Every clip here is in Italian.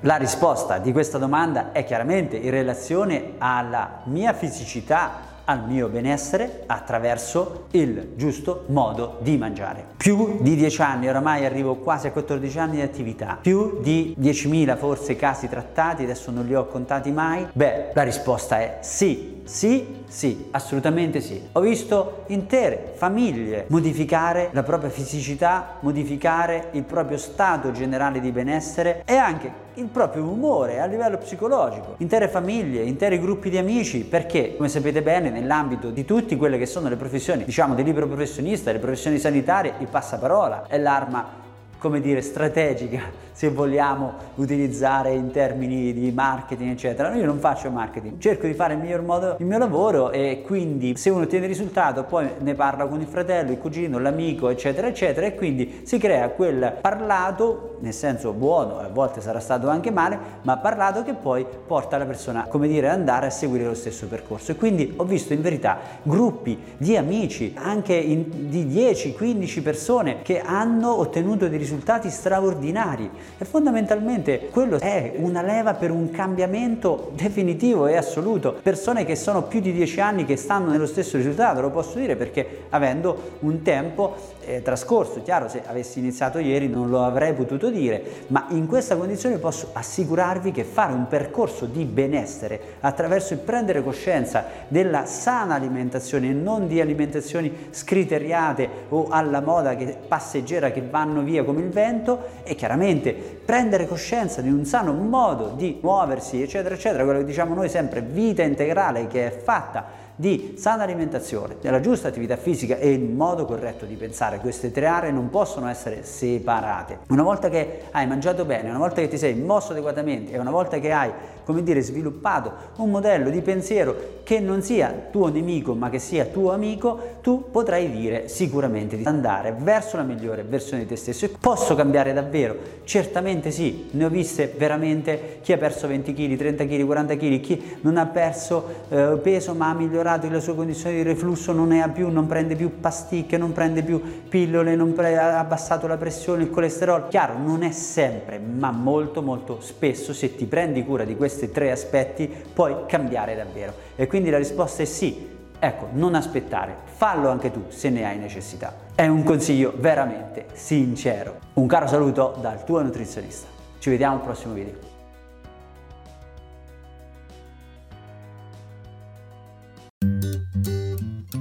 La risposta di questa domanda è chiaramente in relazione alla mia fisicità, al mio benessere attraverso il giusto modo di mangiare. Più di 10 anni, oramai arrivo quasi a 14 anni di attività, più di 10.000 forse casi trattati, adesso non li ho contati mai. Beh, la risposta è sì, sì, sì, assolutamente sì. Ho visto intere famiglie modificare la propria fisicità, modificare il proprio stato generale di benessere e anche il proprio umore a livello psicologico. Intere famiglie, interi gruppi di amici, perché come sapete bene nell'ambito di tutte quelle che sono le professioni, diciamo del libero professionista, le professioni sanitarie, il passaparola è l'arma come dire, strategica, se vogliamo utilizzare in termini di marketing, eccetera. Io non faccio marketing, cerco di fare il miglior modo il mio lavoro e quindi se uno ottiene risultato poi ne parla con il fratello, il cugino, l'amico, eccetera, eccetera e quindi si crea quel parlato, nel senso buono, a volte sarà stato anche male, ma parlato che poi porta la persona, come dire, ad andare a seguire lo stesso percorso. E quindi ho visto in verità gruppi di amici, anche in, di 10-15 persone che hanno ottenuto dei risultati risultati straordinari e fondamentalmente quello è una leva per un cambiamento definitivo e assoluto. Persone che sono più di dieci anni che stanno nello stesso risultato, lo posso dire perché avendo un tempo eh, trascorso, chiaro se avessi iniziato ieri non lo avrei potuto dire, ma in questa condizione posso assicurarvi che fare un percorso di benessere attraverso il prendere coscienza della sana alimentazione e non di alimentazioni scriteriate o alla moda che passeggera che vanno via come il vento e chiaramente prendere coscienza di un sano modo di muoversi, eccetera, eccetera, quello che diciamo noi sempre, vita integrale che è fatta di sana alimentazione, della giusta attività fisica e il modo corretto di pensare. Queste tre aree non possono essere separate. Una volta che hai mangiato bene, una volta che ti sei mosso adeguatamente e una volta che hai, come dire, sviluppato un modello di pensiero che non sia tuo nemico ma che sia tuo amico, tu potrai dire sicuramente di andare verso la migliore versione di te stesso. E posso cambiare davvero? Certamente sì, ne ho viste veramente chi ha perso 20 kg, 30 kg, 40 kg, chi non ha perso eh, peso ma ha migliorato migliorato le sue condizioni di reflusso, non ne ha più, non prende più pasticche, non prende più pillole, non ha abbassato la pressione, il colesterolo. Chiaro, non è sempre, ma molto molto spesso se ti prendi cura di questi tre aspetti puoi cambiare davvero. E quindi la risposta è sì. Ecco, non aspettare, fallo anche tu se ne hai necessità. È un consiglio veramente sincero. Un caro saluto dal tuo nutrizionista. Ci vediamo al prossimo video.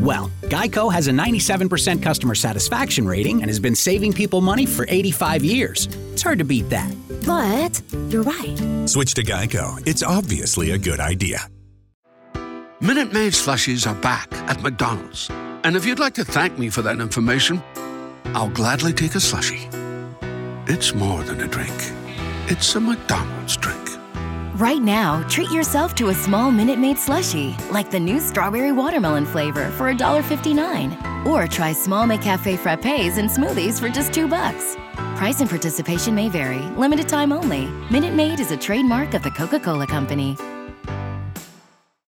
Well, Geico has a 97% customer satisfaction rating and has been saving people money for 85 years. It's hard to beat that. But you're right. Switch to Geico. It's obviously a good idea. Minute Maid slushies are back at McDonald's. And if you'd like to thank me for that information, I'll gladly take a slushie. It's more than a drink, it's a McDonald's drink. Right now, treat yourself to a small Minute Maid slushie, like the new strawberry watermelon flavor for $1.59. Or try small McCafe frappes and smoothies for just two bucks. Price and participation may vary, limited time only. Minute Maid is a trademark of the Coca Cola Company.